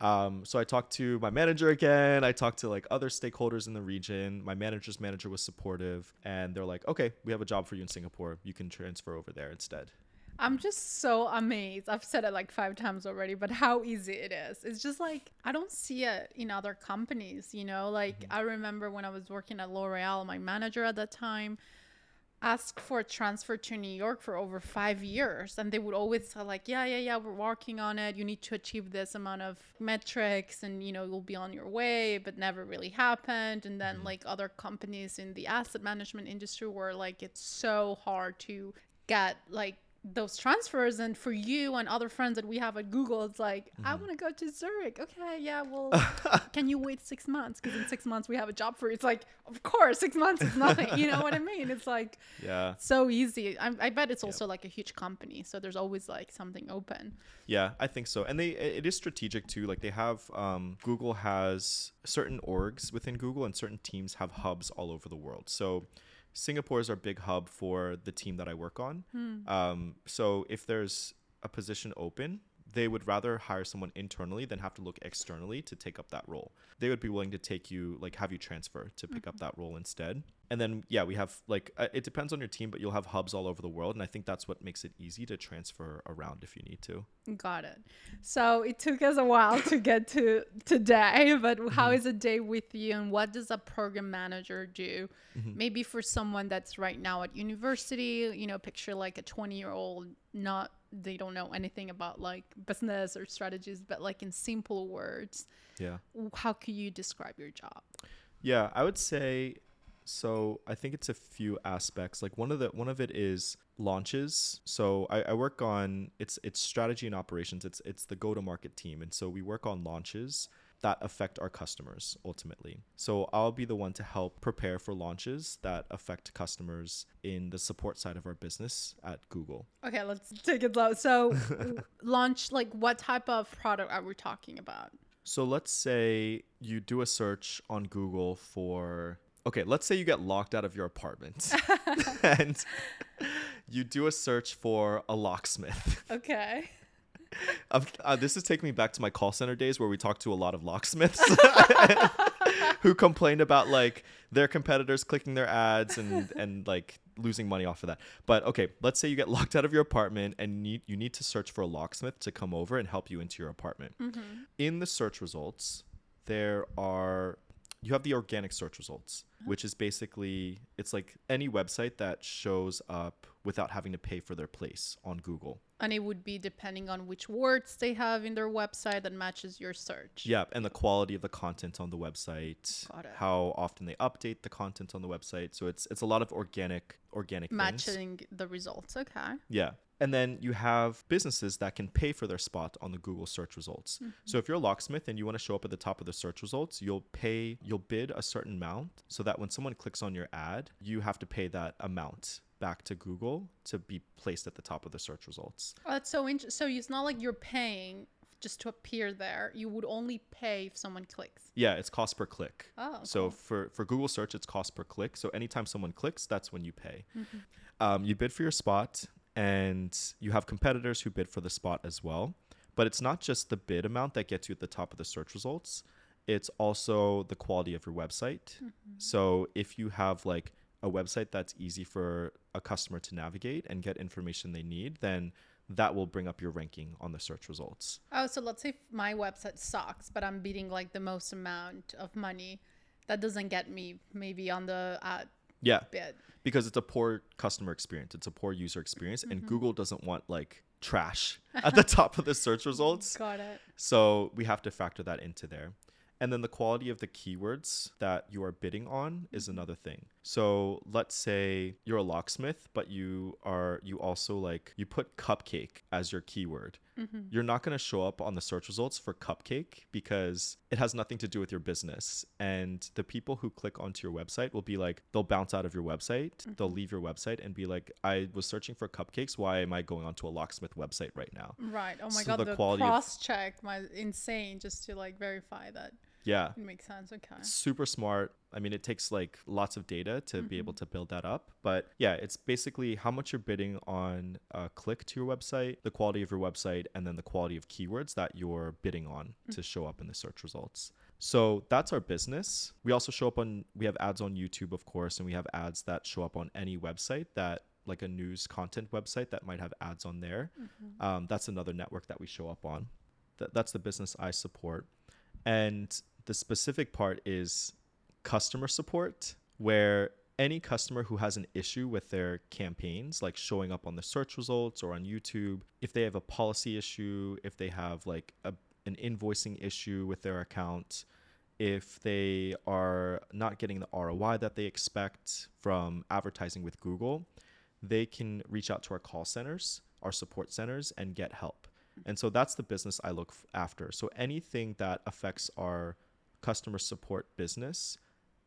Um, so I talked to my manager again. I talked to like other stakeholders in the region. My manager's manager was supportive and they're like, okay, we have a job for you in Singapore. You can transfer over there instead. I'm just so amazed. I've said it like five times already, but how easy it is. It's just like I don't see it in other companies, you know? Like mm-hmm. I remember when I was working at L'Oreal, my manager at that time asked for a transfer to New York for over five years. And they would always say, like, yeah, yeah, yeah, we're working on it. You need to achieve this amount of metrics and, you know, you'll be on your way, but never really happened. And then, mm-hmm. like, other companies in the asset management industry were like, it's so hard to get, like, those transfers and for you and other friends that we have at google it's like Mm-hmm. i want to go to zurich okay yeah well <laughs> can you wait six months because in six months we have a job for you it's like of course six months is nothing <laughs> you know what i mean it's like yeah. so easy i, I bet it's also like a huge company so there's always like something open Yeah, I think so. And they it is strategic too. Like they have um, Google has certain orgs within Google and certain teams have hubs all over the world. So Singapore is our big hub for the team that I work on. Um, so if there's a position open, they would rather hire someone internally than have to look externally to take up that role. They would be willing to take you, like, have you transfer to pick up that role instead. And then, yeah, we have, like, uh, it depends on your team, but you'll have hubs all over the world. And I think that's what makes it easy to transfer around if you need to. Got it. So it took us a while to get to <laughs> today, but how is a day with you and what does a program manager do? Maybe for someone that's right now at university, you know, picture like a 20 year old, not, they don't know anything about like business or strategies, but like in simple words, Yeah. how could you describe your job? Yeah, I would say so I think it's a few aspects. Like one of the one of it is launches. So I, I work on it's it's strategy and operations. It's it's the go to market team. And so we work on launches that affect our customers ultimately. So I'll be the one to help prepare for launches that affect customers in the support side of our business at Google. Okay, let's take it low. So, <laughs> launch, like, what type of product are we talking about? So let's say you do a search on Google for okay, let's say you get locked out of your apartment <laughs> and you do a search for a locksmith. Okay. Uh, this is taking me back to my call center days where we talked to a lot of locksmiths <laughs> <laughs> who complained about like their competitors clicking their ads and and like losing money off of that. But okay, let's say you get locked out of your apartment and need you need to search for a locksmith to come over and help you into your apartment. In the search results, there are you have the organic search results, which is basically it's like any website that shows up without having to pay for their place on Google. And it would be depending on which words they have in their website that matches your search. Yeah, and the quality of the content on the website, how often they update the content on the website. So it's it's a lot of organic organic things. Matching the results. Okay. Yeah. And then you have businesses that can pay for their spot on the Google search results. Mm-hmm. So if you're a locksmith and you want to show up at the top of the search results, you'll pay you'll bid a certain amount so that when someone clicks on your ad, you have to pay that amount back to Google to be placed at the top of the search results. Oh, that's so interesting. So it's not like you're paying just to appear there. You would only pay if someone clicks. Yeah, it's cost per click. Oh, so for for Google search, it's cost per click. So anytime someone clicks, that's when you pay. Mm-hmm. Um, you bid for your spot, and you have competitors who bid for the spot as well. But it's not just the bid amount that gets you at the top of the search results. It's also the quality of your website. Mm-hmm. So if you have like a website that's easy for a customer to navigate and get information they need, then that will bring up your ranking on the search results. Oh, so let's say my website sucks, but I'm bidding like the most amount of money. That doesn't get me maybe on the ad Yeah. bid. because it's a poor customer experience it's a poor user experience Mm-hmm. and google doesn't want like trash <laughs> at the top of the search results Got it. so we have to factor that into there and then the quality of the keywords that you are bidding on is another thing so let's say you're a locksmith but you are you also like you put cupcake as your keyword. Mm-hmm. You're not going to show up on the search results for cupcake because it has nothing to do with your business. And the people who click onto your website will be like they'll bounce out of your website they'll mm-hmm. leave your website and be like i was searching for cupcakes. Why am i going onto a locksmith website right now? Right. Oh my So god, the the, cross check my insane just to like verify that yeah it makes sense. Okay. super smart. I mean, it takes like lots of data to be Mm-hmm. able to build that up. But yeah, it's basically how much you're bidding on a click to your website, the quality of your website, and then the quality of keywords that you're bidding on Mm. to show up in the search results. So that's our business. We also show up on, we have ads on YouTube, of course, and we have ads that show up on any website that, like a news content website that might have ads on there. Mm-hmm. Um, that's another network that we show up on. Th- that's the business I support. And the specific part is customer support, where any customer who has an issue with their campaigns, like showing up on the search results or on YouTube, if they have a policy issue, if they have like a, an invoicing issue with their account, if they are not getting the ROI that they expect from advertising with Google, they can reach out to our call centers our support centers and get help. And so that's the business I look f- after. So anything that affects our customer support business,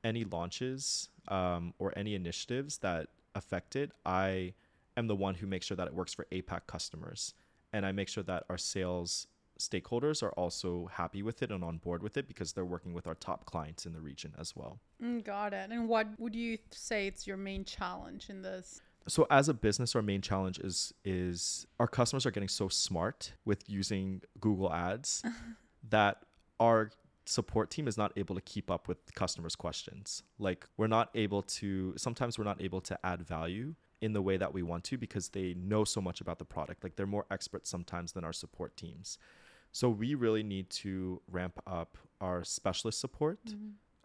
any launches um, or any initiatives that affect it, I am the one who makes sure that it works for APAC customers. And I make sure that our sales stakeholders are also happy with it and on board with it because they're working with our top clients in the region as well. Mm, got it. And what would you say it's your main challenge in this? So as a business our main challenge is is our customers are getting so smart with using Google Ads <laughs> that our support team is not able to keep up with customers questions. Like we're not able to sometimes we're not able to add value in the way that we want to because they know so much about the product. Like they're more experts sometimes than our support teams. So we really need to ramp up our specialist support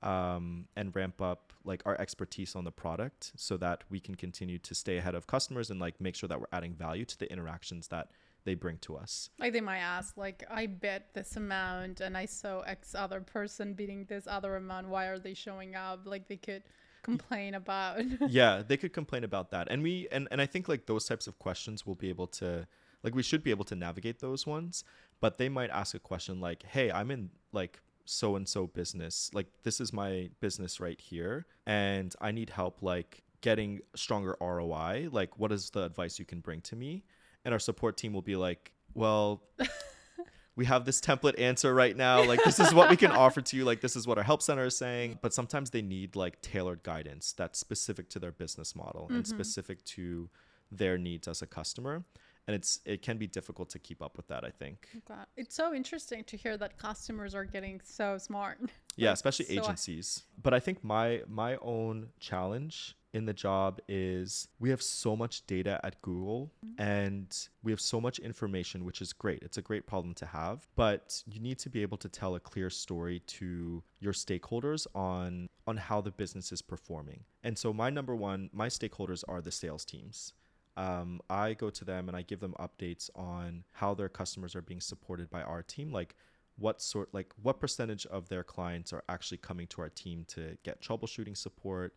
um, and ramp up like our expertise on the product so that we can continue to stay ahead of customers and like make sure that we're adding value to the interactions that they bring to us. Like they might ask, like, I bet this amount and I saw X other person beating this other amount. Why are they showing up? Like they could complain about. <laughs> yeah, they could complain about that. And we and, and I think like those types of questions we'll be able to like we should be able to navigate those ones, but they might ask a question like, "Hey, I'm in like so and so business. Like this is my business right here and I need help like getting stronger ROI. Like what is the advice you can bring to me?" And our support team will be like, "Well, <laughs> we have this template answer right now. Like this is what we can offer to you. Like this is what our help center is saying. But sometimes they need like tailored guidance that's specific to their business model and mm-hmm. specific to their needs as a customer. And it's it can be difficult to keep up with that, I think. It's so interesting to hear that customers are getting so smart. Yeah, <laughs> especially so- agencies. But I think my my own challenge in the job is we have so much data at Google and we have so much information which is great. It's a great problem to have, but you need to be able to tell a clear story to your stakeholders on on how the business is performing. And so my number one, my stakeholders are the sales teams. Um, I go to them and I give them updates on how their customers are being supported by our team, like what sort like what percentage of their clients are actually coming to our team to get troubleshooting support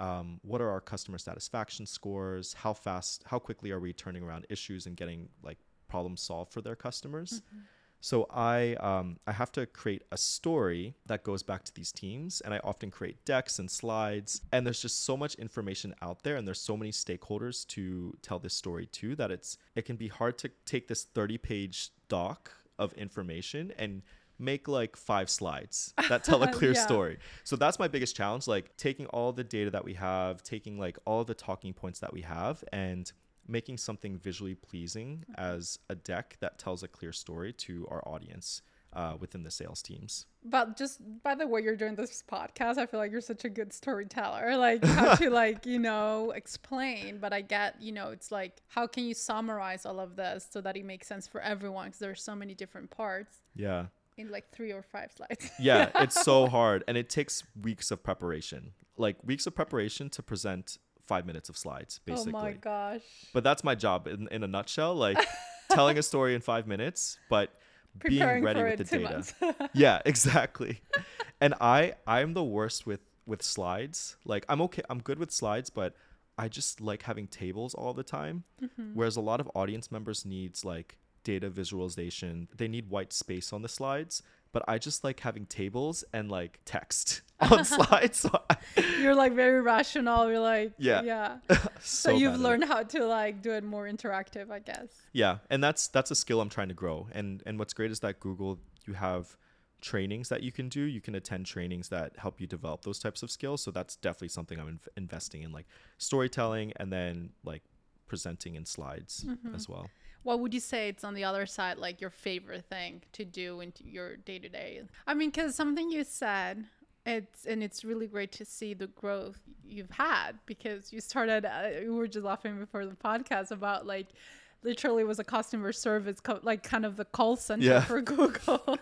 um, what are our customer satisfaction scores? How fast how quickly are we turning around issues and getting like problems solved for their customers? So i um, i have to create a story that goes back to these teams and i often create decks and slides and there's just so much information out there and there's so many stakeholders to tell this story to that it's it can be hard to take this 30 page doc of information and make like five slides <laughs> that tell a clear Yeah. story. So that's my biggest challenge like taking all the data that we have, taking like all the talking points that we have and making something visually pleasing as a deck that tells a clear story to our audience uh, within the sales teams. But just by the way you're doing this podcast, I feel like you're such a good storyteller. <laughs> Like how to <laughs> like, you know, explain. But I get, you know, it's like how can you summarize all of this so that it makes sense for everyone? Because there's so many different parts Yeah. In like three or five slides. <laughs> Yeah, it's so <laughs> hard and it takes weeks of preparation. Like weeks of preparation to present 5 minutes of slides basically. Oh my gosh. But that's my job in, in a nutshell, like <laughs> telling a story in 5 minutes, but Preparing being ready with the data. yeah, exactly. And I I'm the worst with with slides. Like I'm okay, I'm good with slides, but I just like having tables all the time. Mm-hmm. Whereas a lot of audience members needs like data visualization. They need white space on the slides, but I just like having tables and like text <laughs> on <laughs> slides. So, I, you're like very rational. You're like, Yeah. yeah. <laughs> so So, you've bad at it. learned how to like do it more interactive, I guess. Yeah, and that's that's a skill I'm trying to grow. And and what's great is that Google you have trainings that you can do. You can attend trainings that help you develop those types of skills. So that's definitely something I'm inv- investing in, like storytelling and then like presenting in slides mm-hmm. as well. What would you say it's on the other side, like your favorite thing to do in your day to day? I mean, because something you said, it's and it's really great to see the growth you've had because you started. Uh, we were just laughing before the podcast about like literally was a customer service co- like kind of the call center Yeah. for <laughs> google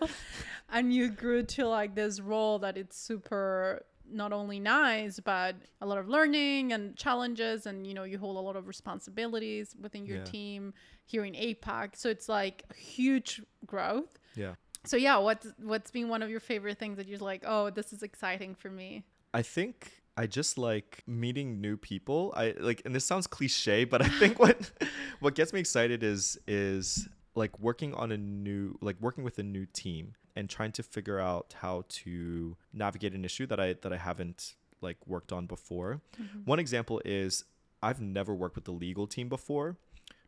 and you grew to like this role that it's super not only nice but a lot of learning and challenges and you know you hold a lot of responsibilities within your Yeah. team here in apac so it's like huge growth Yeah. so yeah what's what's been one of your favorite things that you're like oh this is exciting for me I think I just like meeting new people. I like and this sounds cliche, but I think what <laughs> what gets me excited is is like working on a new like working with a new team and trying to figure out how to navigate an issue that I that I haven't like worked on before. Mm-hmm. One example is I've never worked with the legal team before,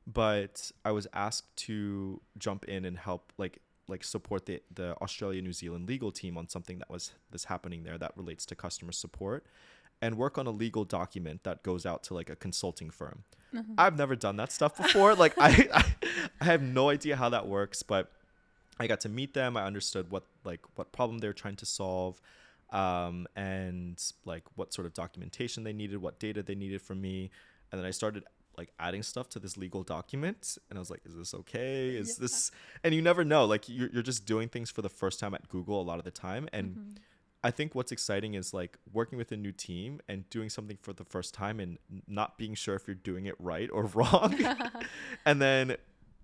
but I was asked to jump in and help like like support the the Australia New Zealand legal team on something that was that's happening there that relates to customer support and work on a legal document that goes out to like a consulting firm. Mm-hmm. I've never done that stuff before. like I, <laughs> I I have no idea how that works, but I got to meet them. I understood what like what problem they're trying to solve um, and like what sort of documentation they needed, what data they needed from me, and then I started like adding stuff to this legal document, and I was like, "Is this okay? Is Yeah. this?" And you never know. Like you're you're just doing things for the first time at Google a lot of the time, and Mhm. I think what's exciting is like working with a new team and doing something for the first time and not being sure if you're doing it right or <laughs> wrong, <laughs> and then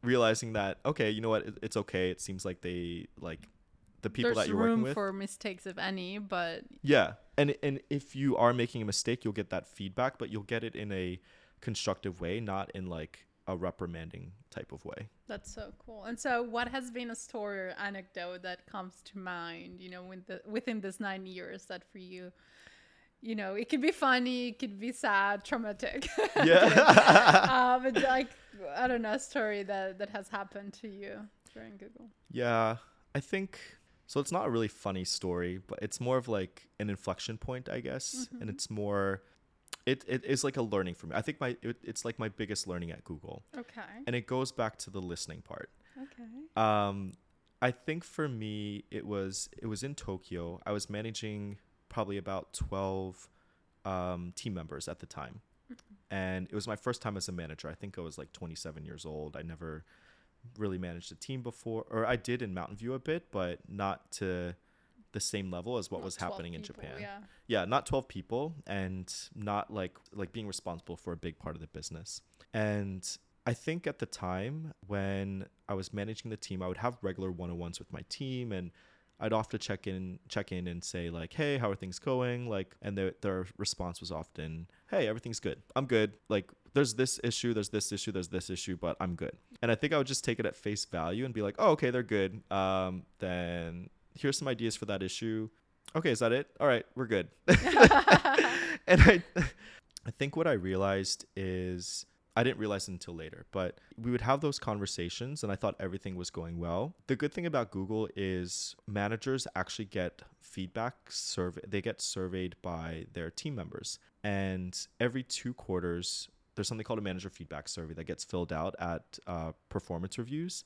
realizing that okay, you know what, it, it's okay. It seems like they like the people There's that you're room working with. for mistakes, if any, but Yeah. And and if you are making a mistake, you'll get that feedback, but you'll get it in a constructive way, not in like a reprimanding type of way. that's so cool. And so, what has been a story or anecdote that comes to mind, you know, with the, within this nine years that for you, you know, it could be funny, it could be sad, traumatic. <laughs> Yeah. <laughs> uh, but <laughs> like, I don't know, a story that, that has happened to you during Google. yeah. I think so it's not a really funny story, but it's more of like an inflection point, I guess. And Mhm. it's more it, it is like a learning for me. I think my it, it's like my biggest learning at Google. Okay. And it goes back to the listening part. Okay. Um, I think for me, it was it was in Tokyo. I was managing probably about twelve um, team members at the time, and it was my first time as a manager. I think I was like twenty seven years old. I never really managed a team before, or I did in Mountain View a bit, but not to the same level as what Not was 12 happening in Japan Yeah. yeah not 12 people and not like like being responsible for a big part of the business and i think at the time when i was managing the team i would have regular one-on-ones with my team and i'd often check in check in and say like hey how are things going? Like and their, their response was often hey everything's good. I'm good. Like there's this issue there's this issue there's this issue but i'm good. And i think i would just take it at face value and be like oh okay they're good. Um then here's some ideas for that issue. Okay is that it? All right we're good. <laughs> <laughs> And I, <laughs> I think what I realized is I didn't realize until later, but we would have those conversations and I thought everything was going well. The good thing about Google is managers actually get feedback survey they get surveyed by their team members. And every two quarters there's something called a manager feedback survey that gets filled out at uh, performance reviews.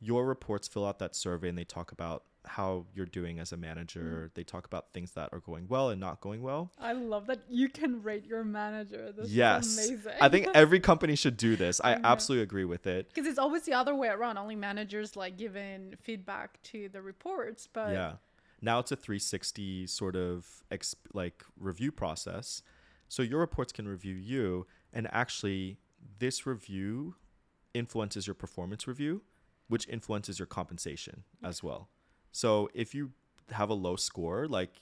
Your reports fill out that survey and they talk about how you're doing as a manager. Mm-hmm. They talk about things that are going well and not going well. I love that you can rate your manager. This yes. is amazing. I think <laughs> every company should do this. I absolutely agree with it. because it's always the other way around. Only managers like giving feedback to the reports, but yeah. Now it's a 360 sort of exp- like review process. So your reports can review you and actually this review influences your performance review, which influences your compensation as well. So if you have a low score, like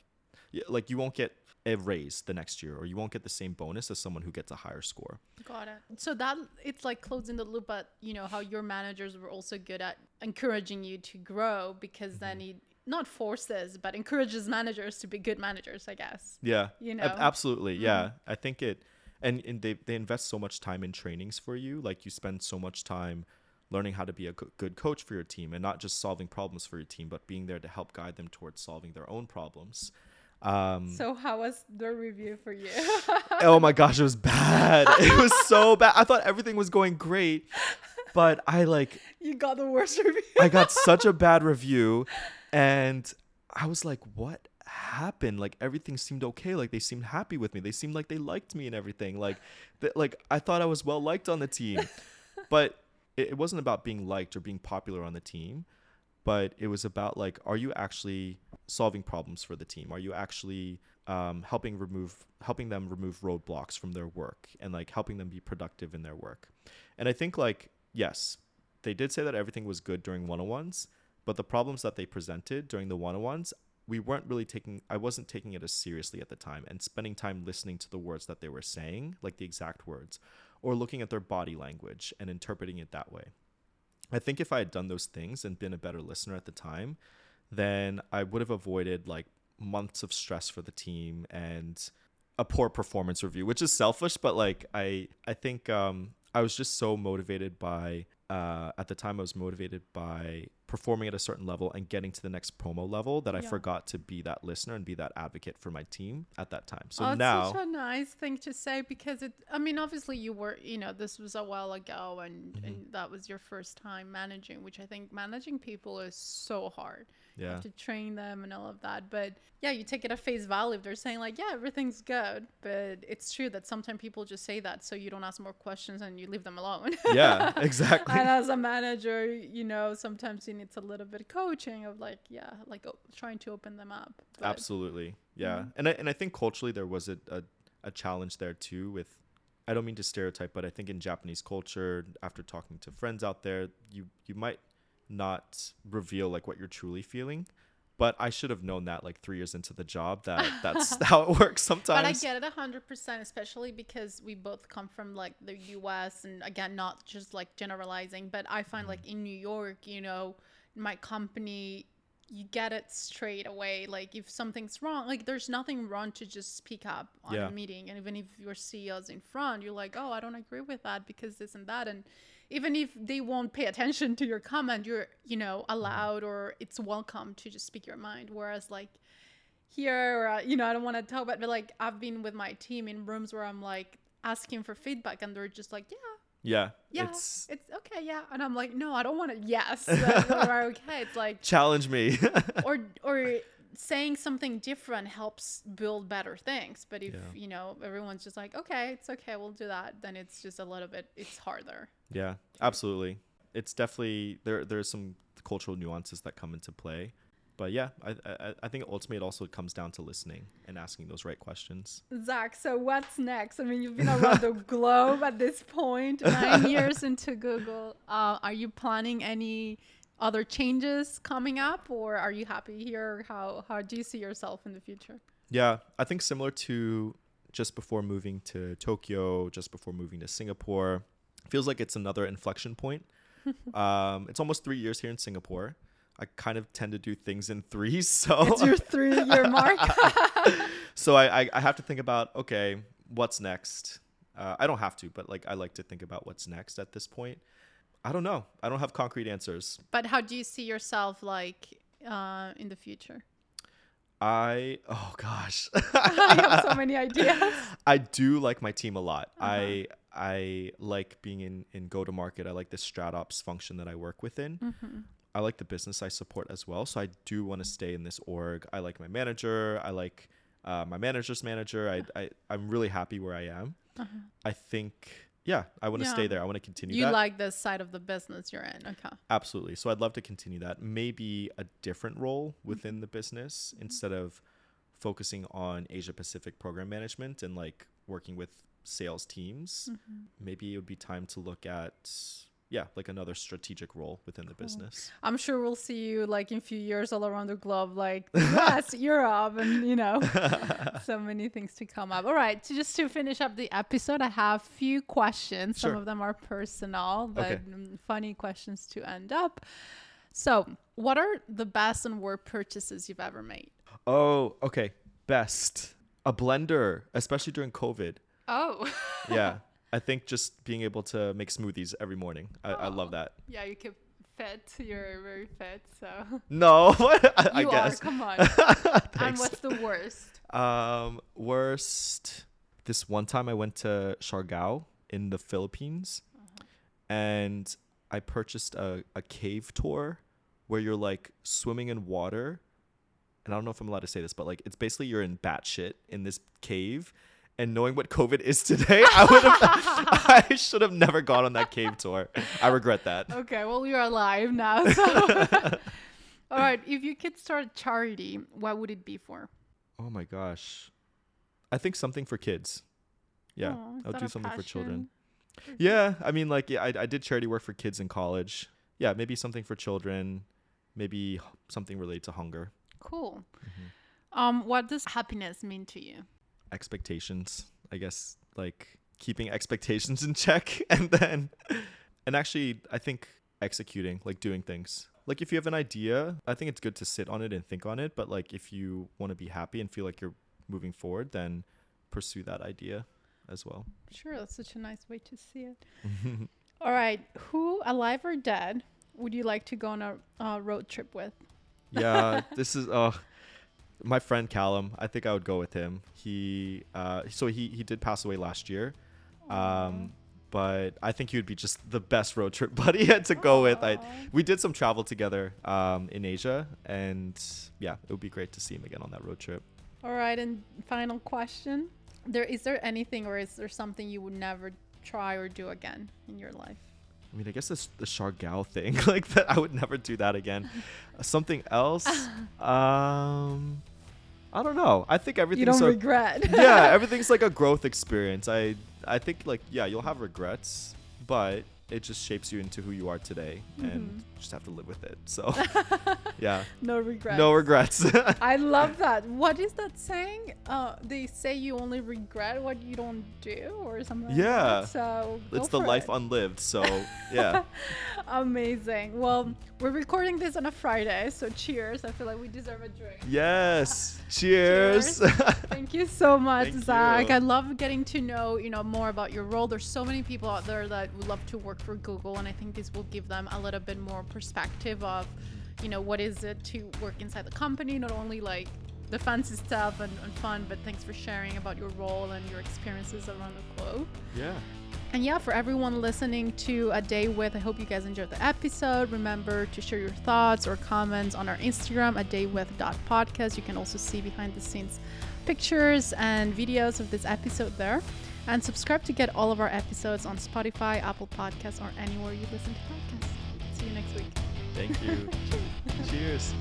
like you won't get a raise the next year or you won't get the same bonus as someone who gets a higher score. got it. So that it's like closing the loop, but you know how your managers were also good at encouraging you to grow because then Mm-hmm. he not forces but encourages managers to be good managers, I guess. Yeah. You know? Mm-hmm. absolutely. Yeah. I think it and, and they they invest so much time in trainings for you. Like you spend so much time learning how to be a good coach for your team and not just solving problems for your team, but being there to help guide them towards solving their own problems. Um So how was the review for you? <laughs> oh my gosh, it was bad. It was so <laughs> bad. I thought everything was going great, but I like you got the worst review. I got <laughs> such a bad review and I was like, what happened? Like everything seemed okay. Like they seemed happy with me. They seemed like they liked me and everything. Like that like I thought I was well liked on the team. but it, it wasn't about being liked or being popular on the team, but it was about like, are you actually solving problems for the team? Are you actually um, helping remove helping them remove roadblocks from their work and like helping them be productive in their work? And I think like yes, they did say that everything was good during one-on-ones, but the problems that they presented during the one-on-ones we weren't really taking I wasn't taking it as seriously at the time and spending time listening to the words that they were saying, like the exact words, or looking at their body language and interpreting it that way. I think if I had done those things and been a better listener at the time, then I would have avoided like months of stress for the team and a poor performance review, which is selfish, but like I I think um I was just so motivated by uh, at the time I was motivated by performing at a certain level and getting to the next promo level that I forgot to be that listener and be that advocate for my team at that time. So oh, now, such a nice thing to say because it. I mean, obviously, you were. You know, this was a while ago, and, Mm-hmm. and that was your first time managing, which I think managing people is so hard. Yeah, have to train them and all of that. But yeah, you take it at face value. They're saying like, yeah, everything's good, but it's true that sometimes people just say that, so you don't ask more questions and you leave them alone. <laughs> yeah, <laughs> exactly. and as a manager, you know, sometimes you need a little bit of coaching of like, yeah, like o- trying to open them up. But- Absolutely. Yeah. Mhm. And I and I think culturally there was a, a, a challenge there too with I don't mean to stereotype, but I think in Japanese culture, after talking to friends out there, you you might not reveal like what you're truly feeling. But I should have known that like three years into the job that <laughs> that's how it works sometimes. But I get it a hundred percent, especially because we both come from like the U.S. and again, not just like generalizing, but I find like mm-hmm. in New York, you know, my company, you get it straight away. Like if something's wrong, like there's nothing wrong to just speak up on Yeah. a meeting, and even if your CEO's in front, you're like, oh, I don't agree with that because this and that, and even if they won't pay attention to your comment, you're you know allowed or it's welcome to just speak your mind. Whereas like here or uh, you know i don't want to talk about but like i've been with my team in rooms where i'm like asking for feedback and they're just like yeah yeah. yeah It's it's, okay yeah and i'm like no i don't want to yes <laughs> okay it's like challenge me. <laughs> or or saying something different helps build better things but if Yeah. you know everyone's just like okay it's okay we'll do that then it's just a little bit it's harder Yeah, absolutely. It's definitely there. There's some cultural nuances that come into play, but yeah, I, I I think ultimately it also comes down to listening and asking those right questions. Zach, so what's next? I mean, you've been around the <laughs> globe at this point, nine <laughs> years into Google. Uh, are you planning any other changes coming up, or are you happy here? How how do you see yourself in the future? Yeah, I think similar to just before moving to Tokyo, just before moving to Singapore, feels like it's another inflection point. <laughs> um, it's almost three years here in Singapore. I kind of tend to do things in threes, <laughs> so It's your three-year <laughs> mark. so I, I I have to think about okay, what's next. Uh, I don't have to, but like I like to think about what's next at this point. I don't know. I don't have concrete answers. but how do you see yourself like uh, in the future? I oh gosh. I have so many ideas. I do like my team a lot. Uh-huh. I I like being in in go to market. I like the StratOps function that I work within. Mm-hmm. I like the business I support as well. So I do want to stay in this org. I like my manager. I like uh, my manager's manager. I, I I'm really happy where I am. Uh-huh. I think yeah, I want to Yeah. stay there. I want to continue You that. like this side of the business you're in, okay? Absolutely. So I'd love to continue that. Maybe a different role Mm-hmm. within the business instead of focusing on Asia Pacific program management and like working with sales teams. Mm-hmm. Maybe it would be time to look at yeah, like another strategic role within the business. I'm sure we'll see you like in a few years all around the globe, like <laughs> yes, Europe, and you know, <laughs> so many things to come up. All right, so just to finish up the episode, I have few questions. Some of them are personal, but Okay. mm, funny questions to end up. So, what are the best and worst purchases you've ever made? Oh, okay. Best. A blender, especially during COVID. Oh, Yeah. <laughs> I think just being able to make smoothies every morning. I, I love that. yeah, you keep fit. You're very fit, so No, <laughs> I, I you guess. are. Come <laughs> on. and what's the worst? Um, worst. This one time I went to Siargao in the Philippines, and I purchased a, a cave tour where you're like swimming in water. And I don't know if I'm allowed to say this, but like it's basically you're in batshit in this cave. And knowing what COVID is today, I would have, <laughs> I should have never gone on that cave tour. I regret that. Okay, well, you're alive now. So. <laughs> All right, if you could start a charity, what would it be for? Oh my gosh, I think something for kids. Yeah, Aw, is I'll do something for children. passion? Yeah, I mean, like, yeah, I, I did charity work for kids in college. Yeah, maybe something for children, maybe something related to hunger. Cool. Um, what does happiness mean to you? Expectations i guess like keeping expectations in check <laughs> and then and actually i think executing like doing things like if you have an idea i think it's good to sit on it and think on it but like if you want to be happy and feel like you're moving forward then pursue that idea as well Sure, that's such a nice way to see it. <laughs> All right, who, alive or dead, would you like to go on a uh, road trip with? yeah this is uh <laughs> my friend callum i think i would go with him. He uh so he he did pass away last year um but i think he would be just the best road trip <laughs> buddy to go with. I we did some travel together um in asia and yeah it would be great to see him again on that road trip. All right, and final question: There is there anything or is there something you would never try or do again in your life? I mean i guess this the Siargao thing <laughs> like that i would never do that again <laughs> something else um i don't know i think everything's. you don't a- regret. <laughs> yeah, everything's like a growth experience. I I think like yeah, you'll have regrets, but it just shapes you into who you are today, and Mhm. you just have to live with it. So <laughs> yeah, no regrets. no regrets. <laughs> I love that. What is that saying? Uh, they say you only regret what you don't do, or something. like Yeah. that. So it's the life it. unlived. So <laughs> yeah, Amazing. Well, we're recording this on a Friday, so cheers. I feel like we deserve a drink. yes. Cheers. Thank you so much, Thank Zach. you. I love getting to know, you know, more about your role. There's so many people out there that would love to work for Google, and I think this will give them a little bit more perspective of, you know, what is it to work inside the company, not only like the fancy stuff and, and fun, but thanks for sharing about your role and your experiences around the globe. yeah. And yeah, for everyone listening to A Day With, I hope you guys enjoyed the episode. Remember to share your thoughts or comments on our Instagram, a day with podcast. You can also see behind the scenes pictures and videos of this episode there. And subscribe to get all of our episodes on Spotify, Apple Podcasts, or anywhere you listen to podcasts. See you next week. Thank you. <laughs> Cheers.